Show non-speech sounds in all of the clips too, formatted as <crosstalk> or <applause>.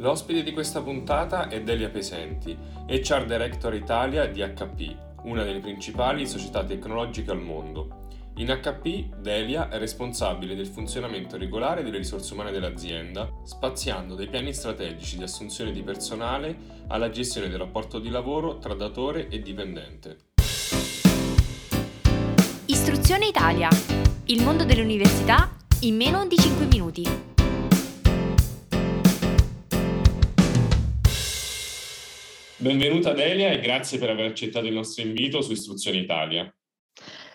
L'ospite di questa puntata è Delia Pesenti, HR Director Italia di HP, una delle principali società tecnologiche al mondo. In HP, Delia è responsabile del funzionamento regolare delle risorse umane dell'azienda, spaziando dai piani strategici di assunzione di personale alla gestione del rapporto di lavoro tra datore e dipendente. Istruzione Italia. Il mondo dell'università in meno di 5 minuti. Benvenuta Delia e grazie per aver accettato il nostro invito su Istruzione Italia.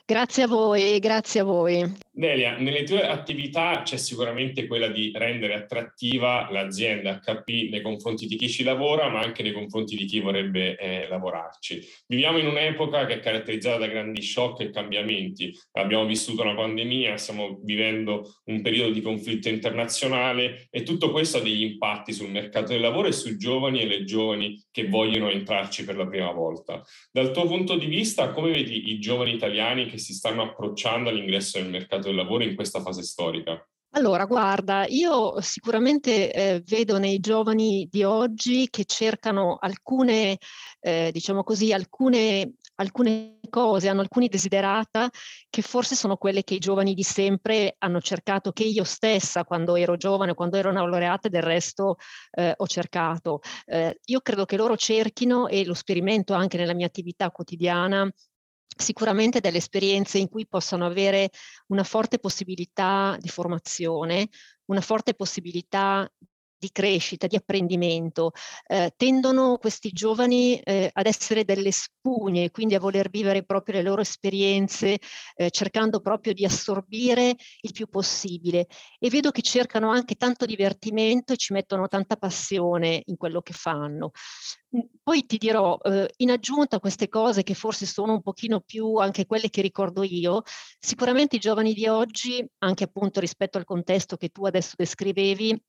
Grazie a voi, grazie a voi. Delia, nelle tue attività c'è sicuramente quella di rendere attrattiva l'azienda HP nei confronti di chi ci lavora, ma anche nei confronti di chi vorrebbe eh, lavorarci. Viviamo in un'epoca che è caratterizzata da grandi shock e cambiamenti. Abbiamo vissuto una pandemia, stiamo vivendo un periodo di conflitto internazionale e tutto questo ha degli impatti sul mercato del lavoro e sui giovani e le giovani che vogliono entrarci per la prima volta. Dal tuo punto di vista, come vedi i giovani italiani che si stanno approcciando all'ingresso nel mercato del lavoro in questa fase storica? Allora, guarda, io sicuramente eh, vedo nei giovani di oggi che cercano alcune, eh, diciamo così, alcune, alcune cose, hanno alcuni desiderata che forse sono quelle che i giovani di sempre hanno cercato, che io stessa quando ero giovane, quando ero laureata del resto eh, ho cercato. Eh, io credo che loro cerchino e lo sperimento anche nella mia attività quotidiana sicuramente delle esperienze in cui possano avere una forte possibilità di formazione, una forte possibilità di crescita, di apprendimento, eh, tendono questi giovani eh, ad essere delle spugne, quindi a voler vivere proprio le loro esperienze, eh, cercando proprio di assorbire il più possibile. E vedo che cercano anche tanto divertimento e ci mettono tanta passione in quello che fanno. Poi ti dirò, eh, in aggiunta a queste cose che forse sono un pochino più anche quelle che ricordo io, sicuramente i giovani di oggi, anche appunto rispetto al contesto che tu adesso descrivevi,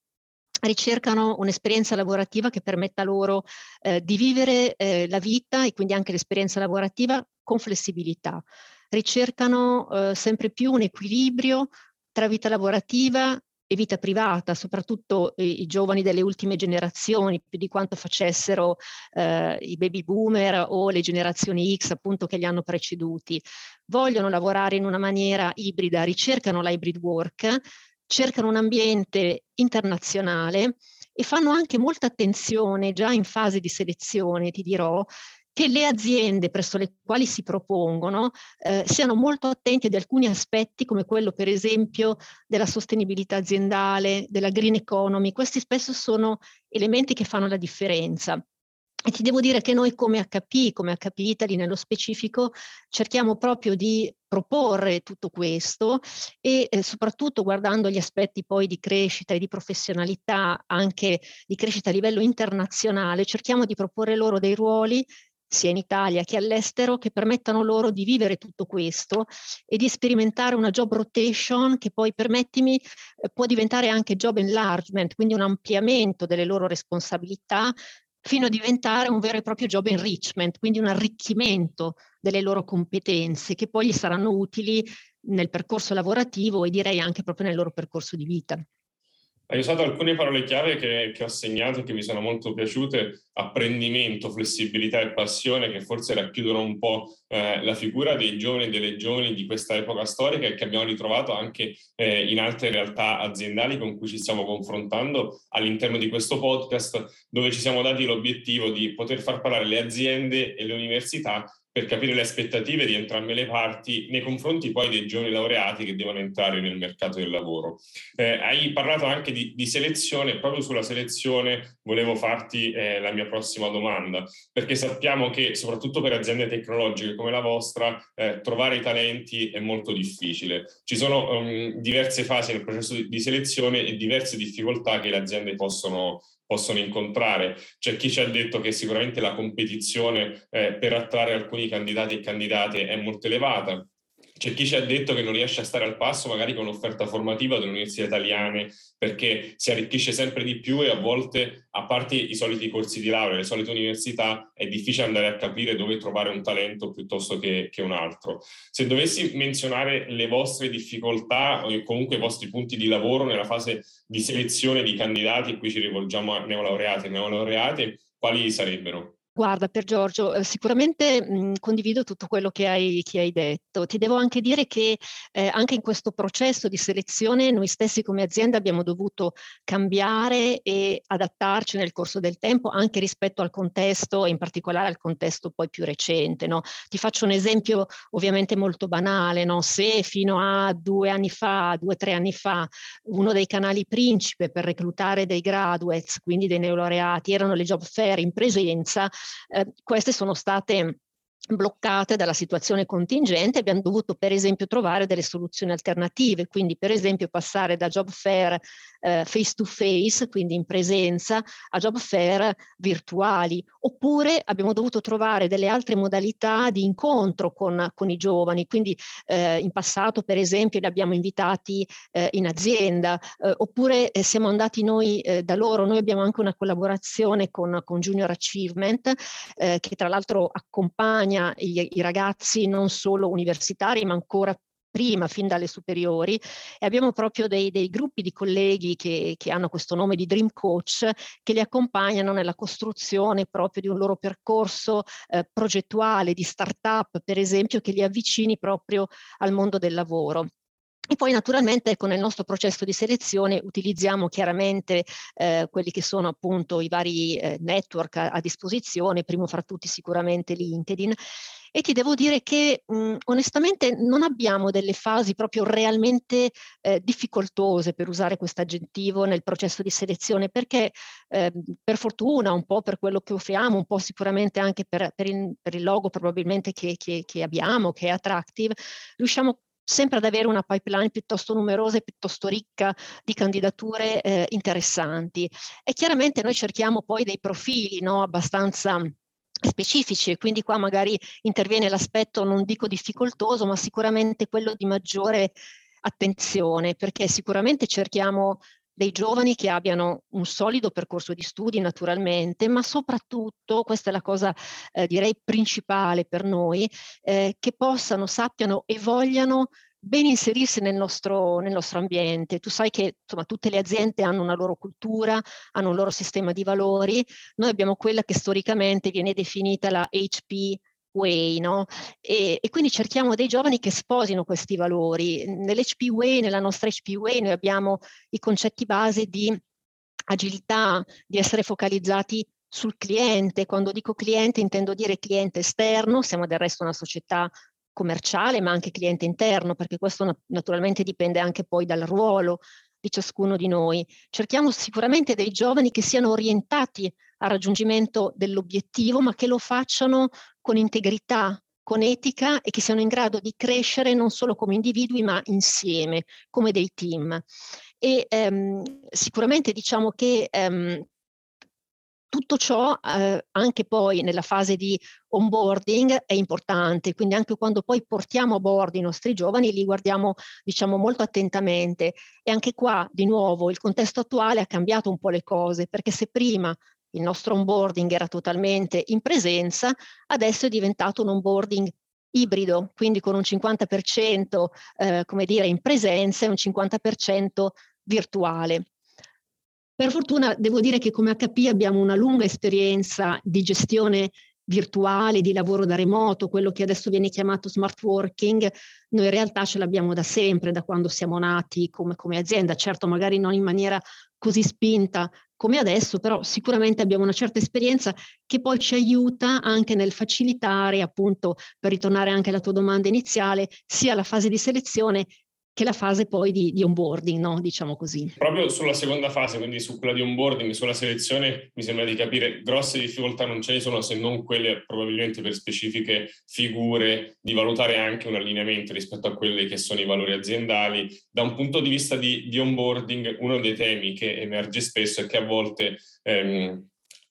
ricercano un'esperienza lavorativa che permetta loro eh, di vivere eh, la vita e quindi anche l'esperienza lavorativa con flessibilità. Ricercano eh, sempre più un equilibrio tra vita lavorativa e vita privata, soprattutto i, i giovani delle ultime generazioni, più di quanto facessero eh, i baby boomer o le generazioni X appunto che li hanno preceduti. Vogliono lavorare in una maniera ibrida, ricercano l'hybrid work, cercano un ambiente internazionale e fanno anche molta attenzione già in fase di selezione, ti dirò, che le aziende presso le quali si propongono eh, siano molto attenti ad alcuni aspetti come quello per esempio della sostenibilità aziendale, della green economy. Questi spesso sono elementi che fanno la differenza. E ti devo dire che noi come HP, come HP Italy nello specifico, cerchiamo proprio di proporre tutto questo e eh, soprattutto guardando gli aspetti poi di crescita e di professionalità, anche di crescita a livello internazionale, cerchiamo di proporre loro dei ruoli sia in Italia che all'estero, che permettano loro di vivere tutto questo e di sperimentare una job rotation che poi, permettimi, eh, può diventare anche job enlargement, quindi un ampliamento delle loro responsabilità fino a diventare un vero e proprio job enrichment, quindi un arricchimento delle loro competenze che poi gli saranno utili nel percorso lavorativo e direi anche proprio nel loro percorso di vita. Hai usato alcune parole chiave che, che, ho segnato e che mi sono molto piaciute, apprendimento, flessibilità e passione, che forse racchiudono un po' eh, la figura dei giovani e delle giovani di questa epoca storica e che abbiamo ritrovato anche eh, in altre realtà aziendali con cui ci stiamo confrontando all'interno di questo podcast, dove ci siamo dati l'obiettivo di poter far parlare le aziende e le università per capire le aspettative di entrambe le parti nei confronti poi dei giovani laureati che devono entrare nel mercato del lavoro. Eh, hai parlato anche di, di, selezione, proprio sulla selezione volevo farti eh, la mia prossima domanda, perché sappiamo che soprattutto per aziende tecnologiche come la vostra eh, trovare i talenti è molto difficile. Ci sono um, diverse fasi nel processo di, di selezione e diverse difficoltà che le aziende possono possono incontrare. C'è chi ci ha detto che sicuramente la competizione eh, per attrarre alcuni candidati e candidate è molto elevata. C'è chi ci ha detto che non riesce a stare al passo magari con l'offerta formativa delle università italiane perché si arricchisce sempre di più e a volte, a parte i soliti corsi di laurea, le solite università, è difficile andare a capire dove trovare un talento piuttosto che, che un altro. Se dovessi menzionare le vostre difficoltà o comunque i vostri punti di lavoro nella fase di selezione di candidati, qui ci rivolgiamo a neolaureati e neolaureate, quali sarebbero? Guarda, per Giorgio, eh, sicuramente mh, condivido tutto quello che hai, che hai, detto. Ti devo anche dire che eh, anche in questo processo di selezione noi stessi come azienda abbiamo dovuto cambiare e adattarci nel corso del tempo anche rispetto al contesto e in particolare al contesto poi più recente. No? Ti faccio un esempio ovviamente molto banale. No? Se fino a due anni fa, due o tre anni fa, uno dei canali principe per reclutare dei graduates, quindi dei neolaureati, erano le job fair in presenza, eh, queste sono state bloccate dalla situazione contingente, abbiamo dovuto per esempio trovare delle soluzioni alternative, quindi per esempio passare da job fair eh, face to face, quindi in presenza, a job fair virtuali, oppure abbiamo dovuto trovare delle altre modalità di incontro con, con i giovani, quindi eh, in passato per esempio li abbiamo invitati eh, in azienda, eh, oppure eh, siamo andati noi eh, da loro, noi abbiamo anche una collaborazione con, con Junior Achievement, che tra l'altro accompagna i, i ragazzi non solo universitari ma ancora prima, fin dalle superiori, e abbiamo proprio dei, dei gruppi di colleghi che, che, hanno questo nome di Dream Coach che li accompagnano nella costruzione proprio di un loro percorso eh, progettuale di startup, per esempio, che li avvicini proprio al mondo del lavoro. E poi naturalmente ecco, nel nostro processo di selezione utilizziamo chiaramente eh, quelli che sono appunto i vari eh, network a, a, disposizione, primo fra tutti sicuramente LinkedIn. E ti devo dire che mh, onestamente non abbiamo delle fasi proprio realmente eh, difficoltose per usare questo aggettivo nel processo di selezione, perché ehm, per fortuna, un po' per quello che offriamo, un po' sicuramente anche per, per, il, per il, logo probabilmente che, che, che abbiamo, che è attractive, riusciamo sempre ad avere una pipeline piuttosto numerosa e piuttosto ricca di candidature eh, interessanti. E chiaramente noi cerchiamo poi dei profili no, abbastanza specifici e quindi qua magari interviene l'aspetto non dico difficoltoso ma sicuramente quello di maggiore attenzione perché sicuramente cerchiamo dei giovani che abbiano un solido percorso di studi naturalmente, ma soprattutto, questa è la cosa eh, direi principale per noi, eh, che possano, sappiano e vogliano ben inserirsi nel nostro, nel nostro ambiente. Tu sai che insomma, tutte le aziende hanno una loro cultura, hanno un loro sistema di valori. Noi abbiamo quella che storicamente viene definita la HP Way, no? E, e, quindi cerchiamo dei giovani che sposino questi valori. Nell'HP Way, nella nostra HP Way, noi abbiamo i concetti base di agilità, di essere focalizzati sul cliente. Quando dico cliente intendo dire cliente esterno, siamo del resto una società commerciale, ma anche cliente interno, perché questo naturalmente dipende anche poi dal ruolo di ciascuno di noi. Cerchiamo sicuramente dei giovani che siano orientati al raggiungimento dell'obiettivo, ma che lo facciano con integrità, con etica e che siano in grado di crescere non solo come individui, ma insieme, come dei team. E ehm, sicuramente diciamo che ehm, tutto ciò eh, anche poi nella fase di onboarding è importante, quindi anche quando poi portiamo a bordo i nostri giovani li guardiamo diciamo molto attentamente e anche qua di nuovo il contesto attuale ha cambiato un po' le cose perché se prima il nostro onboarding era totalmente in presenza, adesso è diventato un onboarding ibrido, quindi con un 50% eh, come dire in presenza e un 50% virtuale. Per fortuna devo dire che come HP abbiamo una lunga esperienza di gestione virtuale, di lavoro da remoto, quello che adesso viene chiamato smart working, noi in realtà ce l'abbiamo da sempre, da quando siamo nati come, come azienda, certo magari non in maniera così spinta come adesso, però sicuramente abbiamo una certa esperienza che poi ci aiuta anche nel facilitare, appunto, per ritornare anche alla tua domanda iniziale, sia la fase di selezione che la fase poi di, di onboarding, no? diciamo così. Proprio sulla seconda fase, quindi su quella di onboarding, sulla selezione, mi sembra di capire grosse difficoltà non ce ne sono se non quelle probabilmente per specifiche figure, di valutare anche un allineamento rispetto a quelli che sono i valori aziendali. Da un punto di vista di, di onboarding, uno dei temi che emerge spesso è che a volte ehm,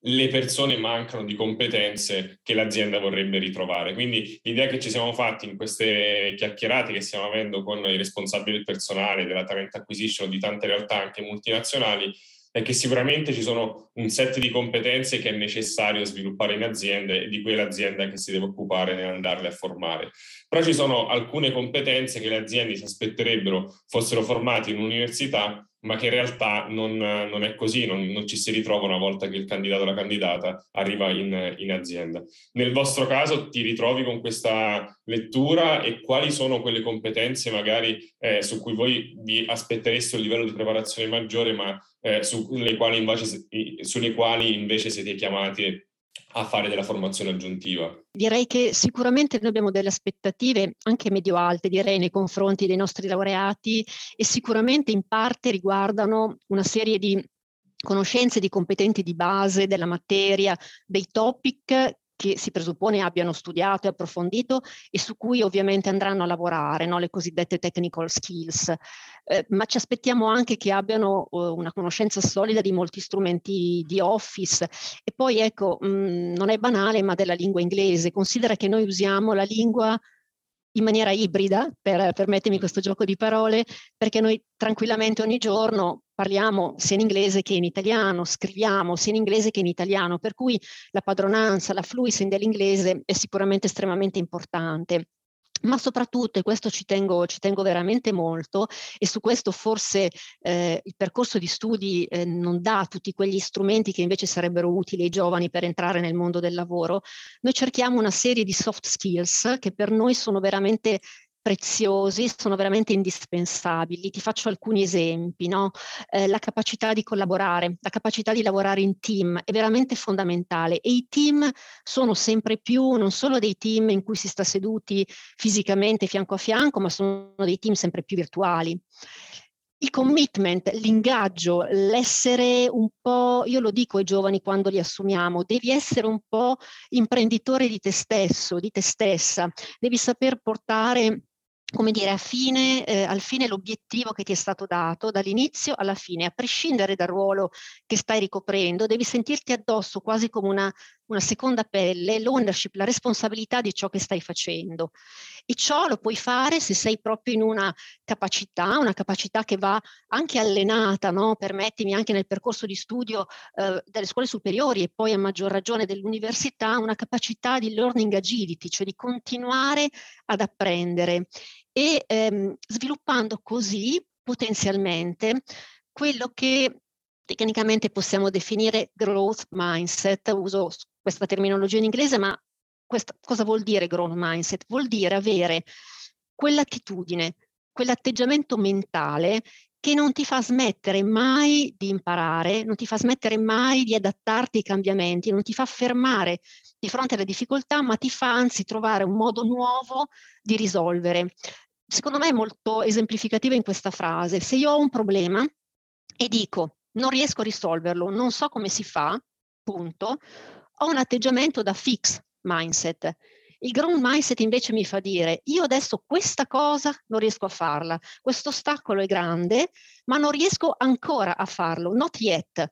le persone mancano di competenze che l'azienda vorrebbe ritrovare. Quindi l'idea che ci siamo fatti in queste chiacchierate che stiamo avendo con i responsabili del personale, della talent acquisition di tante realtà anche multinazionali, è che sicuramente ci sono un set di competenze che è necessario sviluppare in aziende e di quell'azienda che si deve occupare nell'andarle a formare. Però ci sono alcune competenze che le aziende si aspetterebbero fossero formate in università ma che in realtà non, non è così, non, non, ci si ritrova una volta che il candidato o la candidata arriva in, in, azienda. Nel vostro caso ti ritrovi con questa lettura e quali sono quelle competenze magari eh, su cui voi vi aspettereste un livello di preparazione maggiore, ma eh, sulle, quali invece, sulle quali invece siete chiamati a fare della formazione aggiuntiva? Direi che sicuramente noi abbiamo delle aspettative anche medio-alte, direi, nei confronti dei nostri laureati e sicuramente in parte riguardano una serie di conoscenze di competenti di base della materia, dei topic che si presuppone abbiano studiato e approfondito e su cui ovviamente andranno a lavorare, no? le cosiddette technical skills, eh, ma ci aspettiamo anche che abbiano uh, una conoscenza solida di molti strumenti di Office e poi ecco, mh, mm, non è banale, ma della lingua inglese. Considera che noi usiamo la lingua in maniera ibrida, per permettermi questo gioco di parole, perché noi tranquillamente ogni giorno parliamo sia in inglese che in italiano, scriviamo sia in inglese che in italiano, per cui la padronanza, la fluency dell'inglese è sicuramente estremamente importante. Ma soprattutto, e questo ci tengo, ci tengo, veramente molto, e su questo forse eh, il percorso di studi eh, non dà tutti quegli strumenti che invece sarebbero utili ai giovani per entrare nel mondo del lavoro, noi cerchiamo una serie di soft skills che per noi sono veramente preziosi, sono veramente indispensabili. Ti faccio alcuni esempi. No? Eh, la capacità di collaborare, la capacità di lavorare in team è veramente fondamentale e i team sono sempre più non solo dei team in cui si sta seduti fisicamente fianco a fianco, ma sono dei team sempre più virtuali il commitment, l'ingaggio, l'essere un po', io lo dico ai giovani quando li assumiamo, devi essere un po' imprenditore di te stesso, di te stessa, devi saper portare come dire, a fine, eh, al fine l'obiettivo che ti è stato dato dall'inizio alla fine, a prescindere dal ruolo che stai ricoprendo, devi sentirti addosso quasi come una, una seconda pelle, l'ownership, la responsabilità di ciò che stai facendo. E ciò lo puoi fare se sei proprio in una capacità, una capacità che va anche allenata, no? permettimi, anche nel percorso di studio eh, delle scuole superiori e poi a maggior ragione dell'università, una capacità di learning agility, cioè di continuare ad apprendere e ehm, sviluppando così potenzialmente quello che tecnicamente possiamo definire growth mindset, uso questa terminologia in inglese, ma questa, cosa vuol dire growth mindset? Vuol dire avere quell'attitudine, quell'atteggiamento mentale che non ti fa smettere mai di imparare, non ti fa smettere mai di adattarti ai cambiamenti, non ti fa fermare di fronte alle difficoltà, ma ti fa anzi trovare un modo nuovo di risolvere secondo me è molto esemplificativa in questa frase. Se io ho un problema e dico non riesco a risolverlo, non so come si fa, punto, ho un atteggiamento da fix mindset. Il ground mindset invece mi fa dire io adesso questa cosa non riesco a farla, questo ostacolo è grande, ma non riesco ancora a farlo, not yet.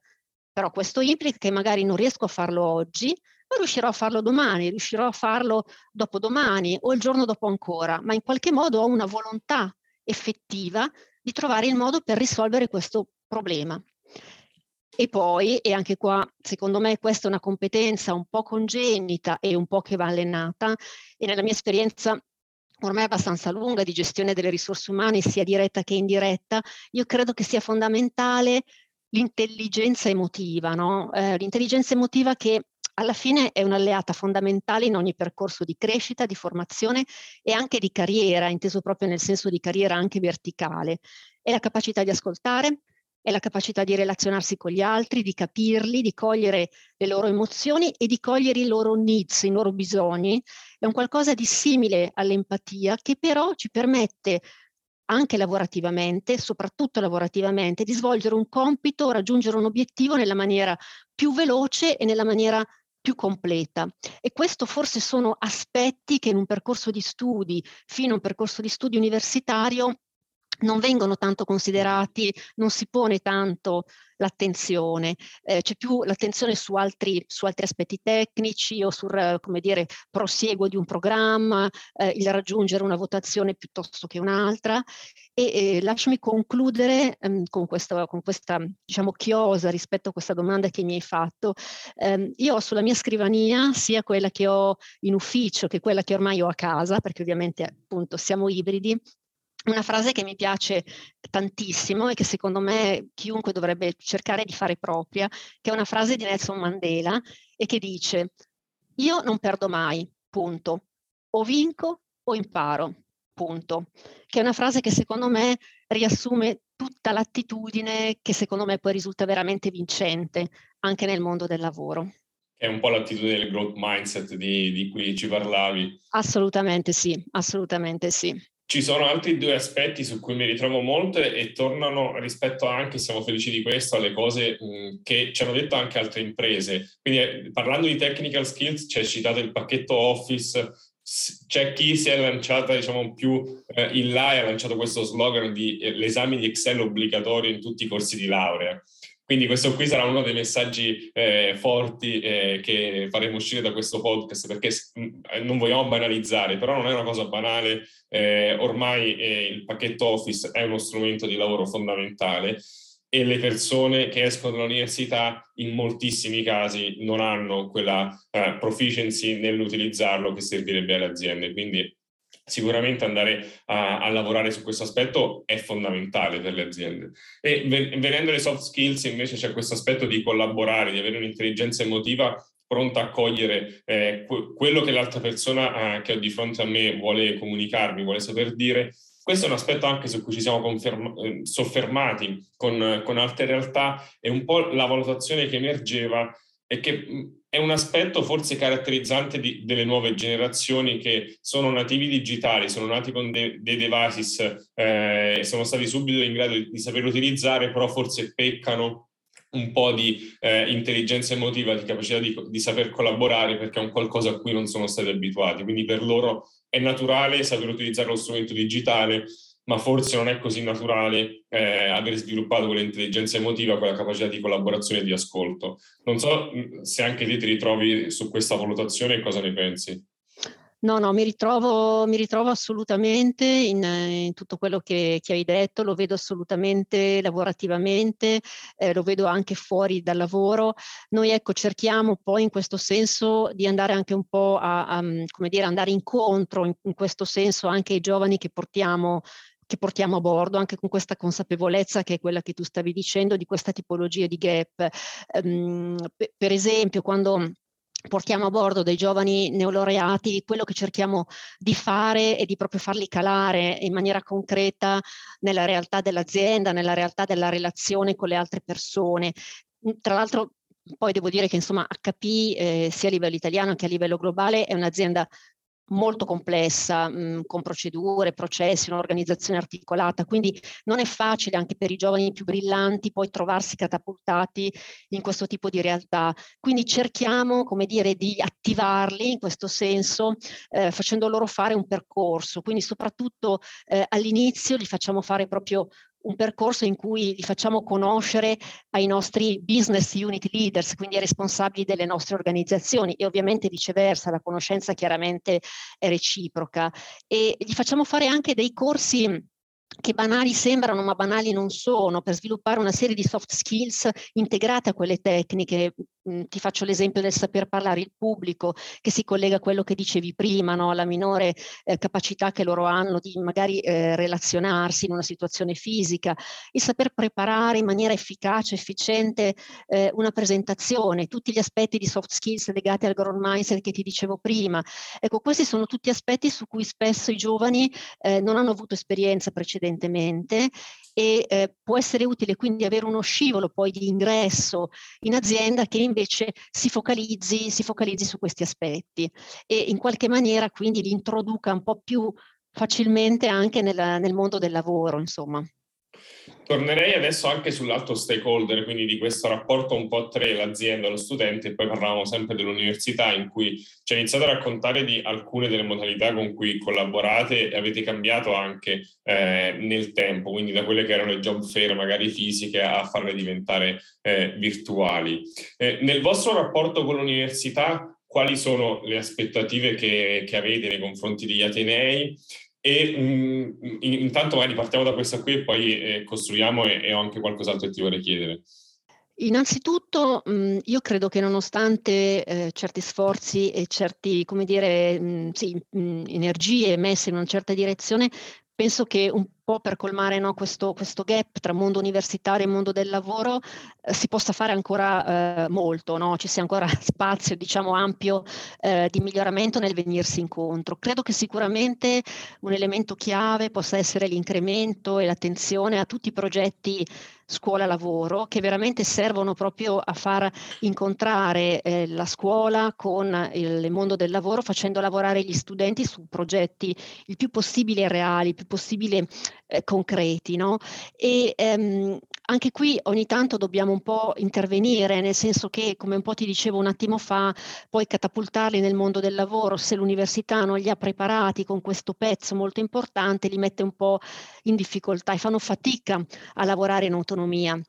Però questo implica che magari non riesco a farlo oggi, ma riuscirò a farlo domani, riuscirò a farlo dopodomani o il giorno dopo ancora, ma in qualche modo ho una volontà effettiva di trovare il modo per risolvere questo problema. E poi, e anche qua, secondo me questa è una competenza un po' congenita e un po' che va allenata, e nella mia esperienza ormai abbastanza lunga di gestione delle risorse umane, sia diretta che indiretta, io credo che sia fondamentale l'intelligenza emotiva, no? eh, l'intelligenza emotiva che alla fine è un'alleata fondamentale in ogni percorso di crescita, di formazione e anche di carriera, inteso proprio nel senso di carriera anche verticale. È la capacità di ascoltare, è la capacità di relazionarsi con gli altri, di capirli, di cogliere le loro emozioni e di cogliere i loro needs, i loro bisogni. È un qualcosa di simile all'empatia che però ci permette anche lavorativamente, soprattutto lavorativamente, di svolgere un compito, raggiungere un obiettivo nella maniera più veloce e nella maniera più completa. E questo forse sono aspetti che in un percorso di studi, fino a un percorso di studi universitario, non vengono tanto considerati, non si pone tanto l'attenzione, eh, c'è più l'attenzione su altri, su altri, aspetti tecnici o sul come dire, prosieguo di un programma, eh, il raggiungere una votazione piuttosto che un'altra. E eh, lasciami concludere ehm, con, questa, con questa diciamo, chiosa rispetto a questa domanda che mi hai fatto. Eh, io ho sulla mia scrivania sia quella che ho in ufficio che quella che ormai ho a casa, perché ovviamente appunto siamo ibridi, una frase che mi piace tantissimo e che secondo me chiunque dovrebbe cercare di fare propria, che è una frase di Nelson Mandela e che dice io non perdo mai, punto. O vinco o imparo, punto. Che è una frase che secondo me riassume tutta l'attitudine che secondo me poi risulta veramente vincente anche nel mondo del lavoro. È un po' l'attitudine del growth mindset di, di cui ci parlavi. Assolutamente sì, assolutamente sì. Ci sono altri due aspetti su cui mi ritrovo molto e tornano rispetto anche, siamo felici di questo, alle cose mh, che ci hanno detto anche altre imprese. Quindi eh, parlando di technical skills, hai citato il pacchetto Office, c'è chi si è lanciata diciamo più eh, in là e ha lanciato questo slogan di eh, l'esame di Excel obbligatorio in tutti i corsi di laurea. Quindi questo qui sarà uno dei messaggi eh, forti eh, che faremo uscire da questo podcast perché mm, non vogliamo banalizzare, però non è una cosa banale, eh, ormai eh, il pacchetto Office è uno strumento di lavoro fondamentale e le persone che escono dall'università in moltissimi casi non hanno quella uh, proficiency nell'utilizzarlo che servirebbe alle aziende. Quindi sicuramente andare a, a, lavorare su questo aspetto è fondamentale per le aziende. E venendo alle soft skills invece c'è questo aspetto di collaborare, di avere un'intelligenza emotiva pronta a cogliere eh, quello che l'altra persona eh, che ho di fronte a me vuole comunicarmi, vuole saper dire. Questo è un aspetto anche su cui ci siamo conferma- eh, soffermati con, con altre realtà e un po' la valutazione che emergeva è che è un aspetto forse caratterizzante di, delle nuove generazioni che sono nativi digitali, sono nati con de, dei devices, eh, sono stati subito in grado di, di saperlo utilizzare, però forse peccano un po' di eh, intelligenza emotiva, di capacità di, di, saper collaborare perché è un qualcosa a cui non sono stati abituati. Quindi per loro è naturale saper utilizzare lo strumento digitale, ma forse non è così naturale eh, aver sviluppato quell'intelligenza emotiva, quella capacità di collaborazione e di ascolto. Non so mm, se anche te ti ritrovi su questa valutazione e cosa ne pensi. No, no, mi ritrovo, mi ritrovo assolutamente in, in, tutto quello che, che, hai detto, lo vedo assolutamente lavorativamente, eh, lo vedo anche fuori dal lavoro. Noi ecco cerchiamo poi in questo senso di andare anche un po' a, a come dire, andare incontro in, in questo senso anche ai giovani che portiamo che portiamo a bordo anche con questa consapevolezza che è quella che tu stavi dicendo di questa tipologia di gap. Um, per esempio, quando portiamo a bordo dei giovani neolaureati, quello che cerchiamo di fare è di proprio farli calare in maniera concreta nella realtà dell'azienda, nella realtà della relazione con le altre persone. Tra l'altro poi devo dire che insomma HP eh, sia a livello italiano che a livello globale è un'azienda molto complessa, mh, mm, con procedure, processi, un'organizzazione articolata, quindi non è facile anche per i giovani più brillanti poi trovarsi catapultati in questo tipo di realtà. Quindi cerchiamo, come dire, di attivarli in questo senso, eh, facendo loro fare un percorso, quindi soprattutto eh, all'inizio li facciamo fare proprio un percorso in cui li facciamo conoscere ai nostri business unit leaders, quindi ai responsabili delle nostre organizzazioni e ovviamente viceversa, la conoscenza chiaramente è reciproca. E gli facciamo fare anche dei corsi che banali sembrano ma banali non sono, per sviluppare una serie di soft skills integrate a quelle tecniche. Mm, ti faccio l'esempio del saper parlare il pubblico, che si collega a quello che dicevi prima, no? alla minore eh, capacità che loro hanno di magari eh, relazionarsi in una situazione fisica, il saper preparare in maniera efficace, efficiente eh, una presentazione, tutti gli aspetti di soft skills legati al growth mindset che ti dicevo prima. Ecco, questi sono tutti aspetti su cui spesso i giovani eh, non hanno avuto esperienza precedente precedentemente e eh, può essere utile quindi avere uno scivolo poi di ingresso in azienda che invece si focalizzi, si focalizzi su questi aspetti e in qualche maniera quindi li introduca un po' più facilmente anche nella, nel mondo del lavoro, insomma. Tornerei adesso anche sull'altro stakeholder, quindi di questo rapporto un po' tra l'azienda, lo studente, e poi parlavamo sempre dell'università in cui ci ha iniziato a raccontare di alcune delle modalità con cui collaborate e avete cambiato anche eh, nel tempo, quindi da quelle che erano le job fair magari fisiche a farle diventare eh, virtuali. Eh, nel vostro rapporto con l'università, quali sono le aspettative che, che avete nei confronti degli Atenei e um, intanto magari partiamo da questa qui e poi eh, costruiamo e, e, ho anche qualcos'altro che ti vorrei chiedere. Innanzitutto mh, io credo che nonostante eh, certi sforzi e certi, come dire, mh, sì, energie messe in una certa direzione, penso che un po' per colmare no, questo, questo, gap tra mondo universitario e mondo del lavoro eh, si possa fare ancora eh, molto, no? ci sia ancora <laughs> spazio diciamo ampio eh, di miglioramento nel venirsi incontro. Credo che sicuramente un elemento chiave possa essere l'incremento e l'attenzione a tutti i progetti scuola-lavoro che veramente servono proprio a far incontrare eh, la scuola con il mondo del lavoro facendo lavorare gli studenti su progetti il più possibile reali, il più possibile eh, concreti. No? E ehm, anche qui ogni tanto dobbiamo un po' intervenire, nel senso che, come un po' ti dicevo un attimo fa, poi catapultarli nel mondo del lavoro, se l'università non li ha preparati con questo pezzo molto importante, li mette un po' in difficoltà e fanno fatica a lavorare in autonomia.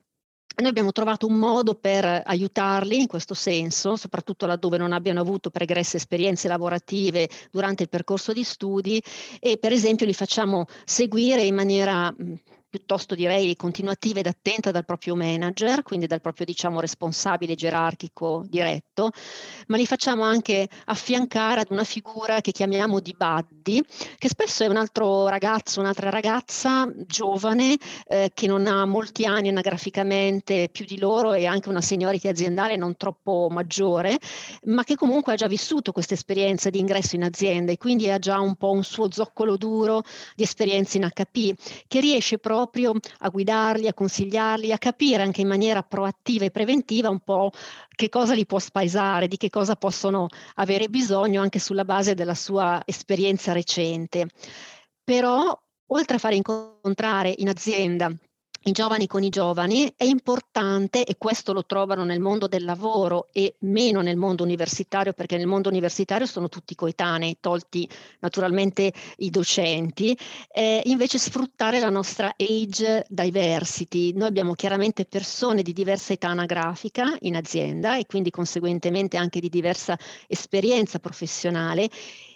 Noi abbiamo trovato un modo per aiutarli in questo senso, soprattutto laddove non abbiano avuto pregresse esperienze lavorative durante il percorso di studi e per esempio li facciamo seguire in maniera piuttosto direi continuativa ed attenta dal proprio manager, quindi dal proprio diciamo responsabile gerarchico diretto, ma li facciamo anche affiancare ad una figura che chiamiamo di buddy, che spesso è un altro ragazzo, un'altra ragazza giovane eh, che non ha molti anni anagraficamente più di loro e anche una seniority aziendale non troppo maggiore, ma che comunque ha già vissuto questa esperienza di ingresso in azienda e quindi ha già un po' un suo zoccolo duro di esperienze in HP, che riesce proprio proprio a guidarli, a consigliarli, a capire anche in maniera proattiva e preventiva un po' che cosa li può spaesare, di che cosa possono avere bisogno anche sulla base della sua esperienza recente. Però, oltre a fare incontrare in azienda i giovani con i giovani, è importante, e questo lo trovano nel mondo del lavoro e meno nel mondo universitario, perché nel mondo universitario sono tutti coetanei, tolti naturalmente i docenti, eh, invece sfruttare la nostra age diversity. Noi abbiamo chiaramente persone di diversa età anagrafica in azienda e quindi conseguentemente anche di diversa esperienza professionale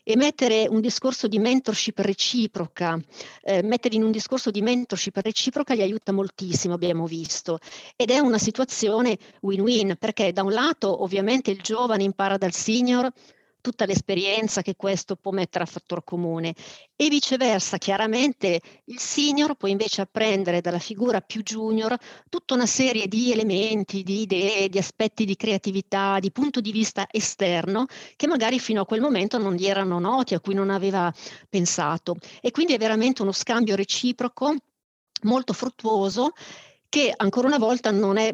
e mettere un discorso di mentorship reciproca, eh, mettere in un discorso di mentorship reciproca gli aiuta moltissimo, abbiamo visto. Ed è una situazione win-win perché da un lato ovviamente il giovane impara dal senior tutta l'esperienza che questo può mettere a fattor comune e viceversa, chiaramente il senior può invece apprendere dalla figura più junior tutta una serie di elementi, di idee, di aspetti di creatività, di punto di vista esterno che magari fino a quel momento non gli erano noti, a cui non aveva pensato. E quindi è veramente uno scambio reciproco molto fruttuoso che ancora una volta non è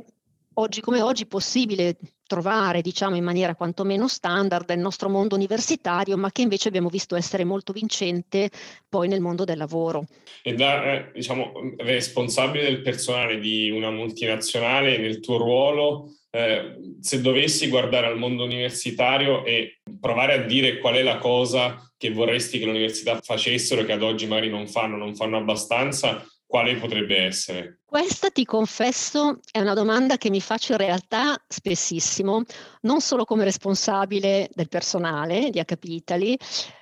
oggi come oggi possibile trovare, diciamo, in maniera quantomeno standard nel nostro mondo universitario, ma che invece abbiamo visto essere molto vincente poi nel mondo del lavoro. E da, eh, diciamo, responsabile del personale di una multinazionale nel tuo ruolo, eh, se dovessi guardare al mondo universitario e provare a dire qual è la cosa che vorresti che l'università facessero che ad oggi magari non fanno, non fanno abbastanza, quale potrebbe essere? Questa, ti confesso, è una domanda che mi faccio in realtà spessissimo, non solo come responsabile del personale di HP Italy,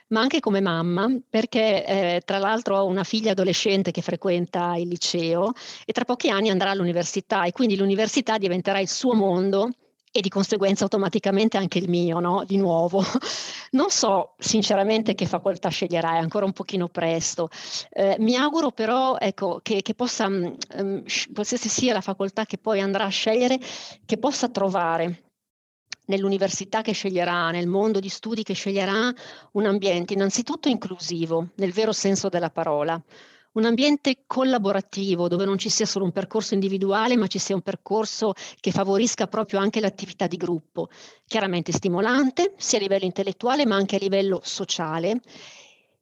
ma anche come mamma, perché eh, tra l'altro ho una figlia adolescente che frequenta il liceo e tra pochi anni andrà all'università e quindi l'università diventerà il suo mondo e di conseguenza automaticamente anche il mio, no? Di nuovo. <laughs> Non so sinceramente che facoltà sceglierai, è ancora un pochino presto. Eh, mi auguro però ecco, che, che possa, um, qualsiasi sia la facoltà che poi andrà a scegliere, che possa trovare nell'università che sceglierà, nel mondo di studi che sceglierà, un ambiente innanzitutto inclusivo, nel vero senso della parola un ambiente collaborativo dove non ci sia solo un percorso individuale, ma ci sia un percorso che favorisca proprio anche l'attività di gruppo, chiaramente stimolante sia a livello intellettuale ma anche a livello sociale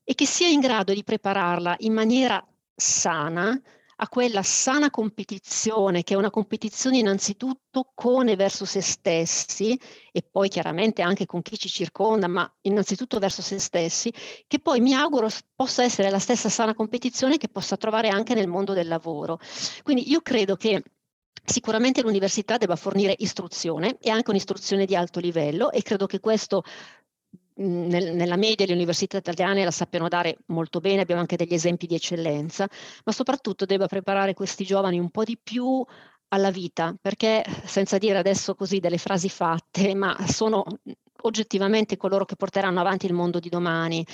e che sia in grado di prepararla in maniera sana a quella sana competizione, che è una competizione innanzitutto con e verso se stessi e poi chiaramente anche con chi ci circonda, ma innanzitutto verso se stessi, che poi mi auguro possa essere la stessa sana competizione che possa trovare anche nel mondo del lavoro. Quindi io credo che Sicuramente l'università debba fornire istruzione e anche un'istruzione di alto livello e credo che questo nel, nella media le università italiane la sappiano dare molto bene, abbiamo anche degli esempi di eccellenza, ma soprattutto debba preparare questi giovani un po' di più alla vita, perché senza dire adesso così delle frasi fatte, ma sono oggettivamente coloro che porteranno avanti il mondo di domani.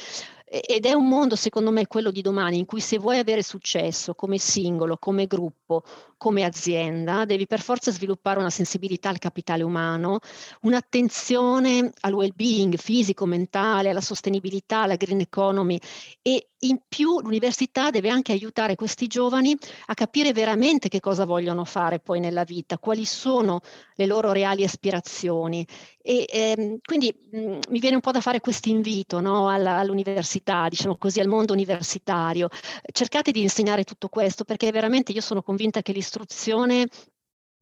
Ed è un mondo, secondo me, quello di domani, in cui se vuoi avere successo come singolo, come gruppo, come azienda, devi per forza sviluppare una sensibilità al capitale umano, un'attenzione al well-being fisico, mentale, alla sostenibilità, alla green economy e in più l'università deve anche aiutare questi giovani a capire veramente che cosa vogliono fare poi nella vita, quali sono le loro reali aspirazioni. E ehm, quindi mh, mm, mi viene un po' da fare questo invito no, alla, all'università, diciamo così, al mondo universitario. Cercate di insegnare tutto questo perché veramente io sono convinta che l'istruzione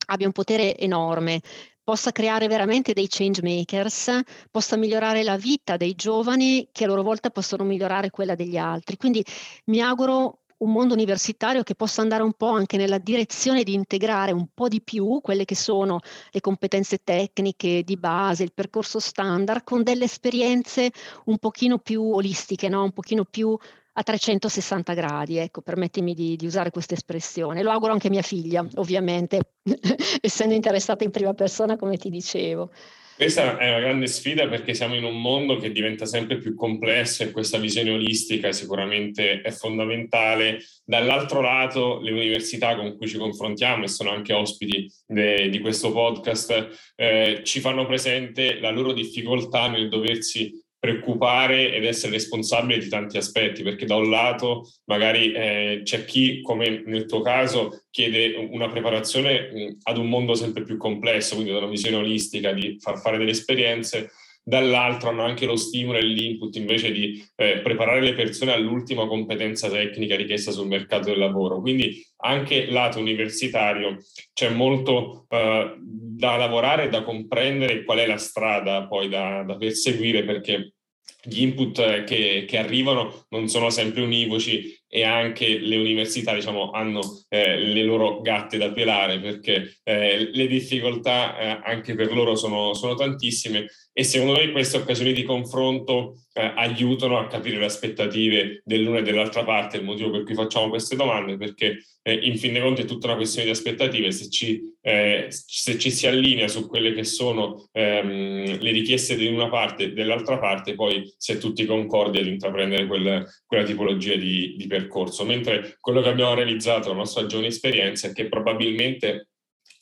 abbia un potere enorme, possa creare veramente dei change makers, possa migliorare la vita dei giovani che a loro volta possono migliorare quella degli altri. Quindi mi auguro un mondo universitario che possa andare un po' anche nella direzione di integrare un po' di più quelle che sono le competenze tecniche di base, il percorso standard, con delle esperienze un pochino più olistiche, no? un pochino più a 360 gradi, ecco, permettimi di, di usare questa espressione. Lo auguro anche a mia figlia, ovviamente, <laughs> essendo interessata in prima persona, come ti dicevo. Questa è una grande sfida perché siamo in un mondo che diventa sempre più complesso e questa visione olistica sicuramente è fondamentale. Dall'altro lato, le università con cui ci confrontiamo e sono anche ospiti de, di questo podcast eh, ci fanno presente la loro difficoltà nel doversi preoccupare ed essere responsabile di tanti aspetti, perché da un lato magari eh, c'è chi, come nel tuo caso, chiede una preparazione mh, ad un mondo sempre più complesso, quindi da una visione olistica di far fare delle esperienze, dall'altro hanno anche lo stimolo e l'input invece di eh, preparare le persone all'ultima competenza tecnica richiesta sul mercato del lavoro. Quindi anche lato universitario c'è molto eh, da lavorare da comprendere qual è la strada poi da, da perseguire perché gli input che, che, arrivano non sono sempre univoci e anche le università diciamo, hanno eh, le loro gatte da pelare perché eh, le difficoltà eh, anche per loro sono, sono, tantissime e secondo me queste occasioni di confronto eh, aiutano a capire le aspettative dell'una e dell'altra parte, il motivo per cui facciamo queste domande perché eh, in fin dei conti è tutta una questione di aspettative, se ci, eh, se ci si allinea su quelle che sono ehm, le richieste di una parte e dell'altra parte, poi si è tutti concordi ad intraprendere quel, quella tipologia di, di percorso, mentre quello che abbiamo realizzato, la nostra giovane esperienza, è che probabilmente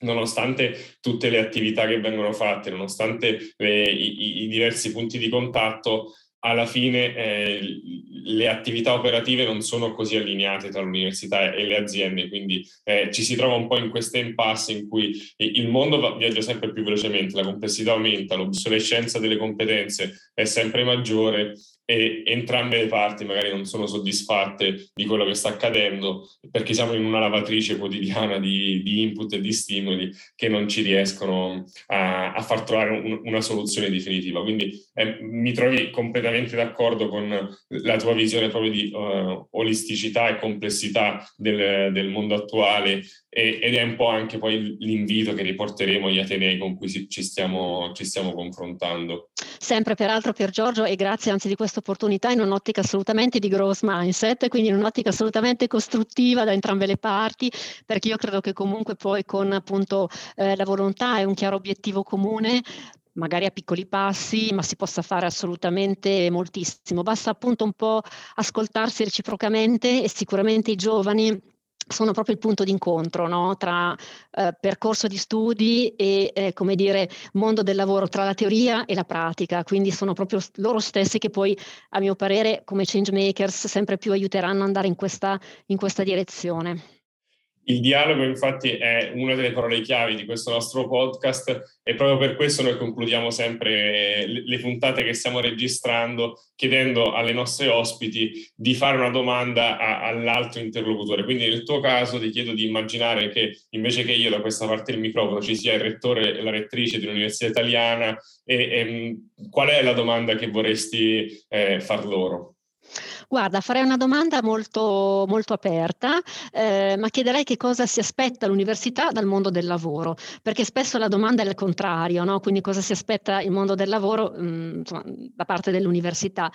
nonostante tutte le attività che vengono fatte, nonostante le, i, i, diversi punti di contatto, alla fine eh, le attività operative non sono così allineate tra l'università e le aziende, quindi eh, ci si trova un po' in questa impasse in cui il mondo viaggia sempre più velocemente, la complessità aumenta, l'obsolescenza delle competenze è sempre maggiore e entrambe le parti magari non sono soddisfatte di quello che sta accadendo perché siamo in una lavatrice quotidiana di, di input e di stimoli che non ci riescono a, a far trovare un, una soluzione definitiva. Quindi eh, mi trovi completamente d'accordo con la tua visione proprio di uh, olisticità e complessità del, del mondo attuale e, ed è un po' anche poi l'invito che riporteremo agli Atenei con cui ci stiamo, ci stiamo confrontando. Sempre peraltro per Giorgio e grazie anzi di questa opportunità in un'ottica assolutamente di growth mindset, quindi in un'ottica assolutamente costruttiva da entrambe le parti, perché io credo che comunque poi con appunto eh, la volontà e un chiaro obiettivo comune magari a piccoli passi, ma si possa fare assolutamente moltissimo. Basta appunto un po' ascoltarsi reciprocamente e sicuramente i giovani sono proprio il punto d'incontro no? tra eh, percorso di studi e, eh, come dire, mondo del lavoro, tra la teoria e la pratica. Quindi sono proprio loro stessi che poi, a mio parere, come change makers, sempre più aiuteranno ad andare in questa, in questa direzione. Il dialogo infatti è una delle parole chiavi di questo nostro podcast e proprio per questo noi concludiamo sempre le puntate che stiamo registrando chiedendo alle nostre ospiti di fare una domanda a, all'altro interlocutore. Quindi nel tuo caso ti chiedo di immaginare che invece che io da questa parte del microfono ci sia il rettore e la rettrice di un'università italiana e, e qual è la domanda che vorresti eh, far loro? Guarda, farei una domanda molto, molto aperta, eh, ma chiederei che cosa si aspetta l'università dal mondo del lavoro, perché spesso la domanda è il contrario, no? quindi cosa si aspetta il mondo del lavoro mh, mm, insomma, da parte dell'università.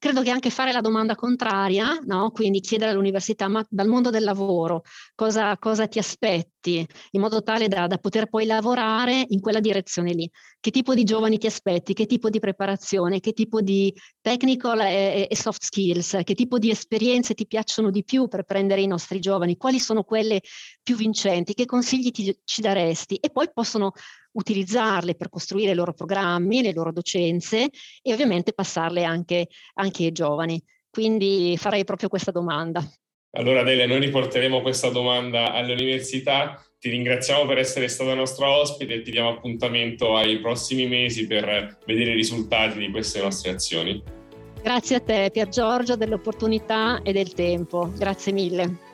Credo che anche fare la domanda contraria, no? quindi chiedere all'università, ma dal mondo del lavoro cosa, cosa ti aspetti, in modo tale da, da, poter poi lavorare in quella direzione lì. Che tipo di giovani ti aspetti, che tipo di preparazione, che tipo di technical e, e soft skills, che tipo di esperienze ti piacciono di più per prendere i nostri giovani, quali sono quelle più vincenti, che consigli ti, ci daresti? E poi possono utilizzarle per costruire i loro programmi, le loro docenze e ovviamente passarle anche, anche ai giovani. Quindi farei proprio questa domanda. Allora Delia, noi riporteremo questa domanda alle università. Ti ringraziamo per essere stata nostra ospite e ti diamo appuntamento ai prossimi mesi per vedere i risultati di queste nostre azioni. Grazie a te Pier Giorgio dell'opportunità e del tempo. Grazie mille.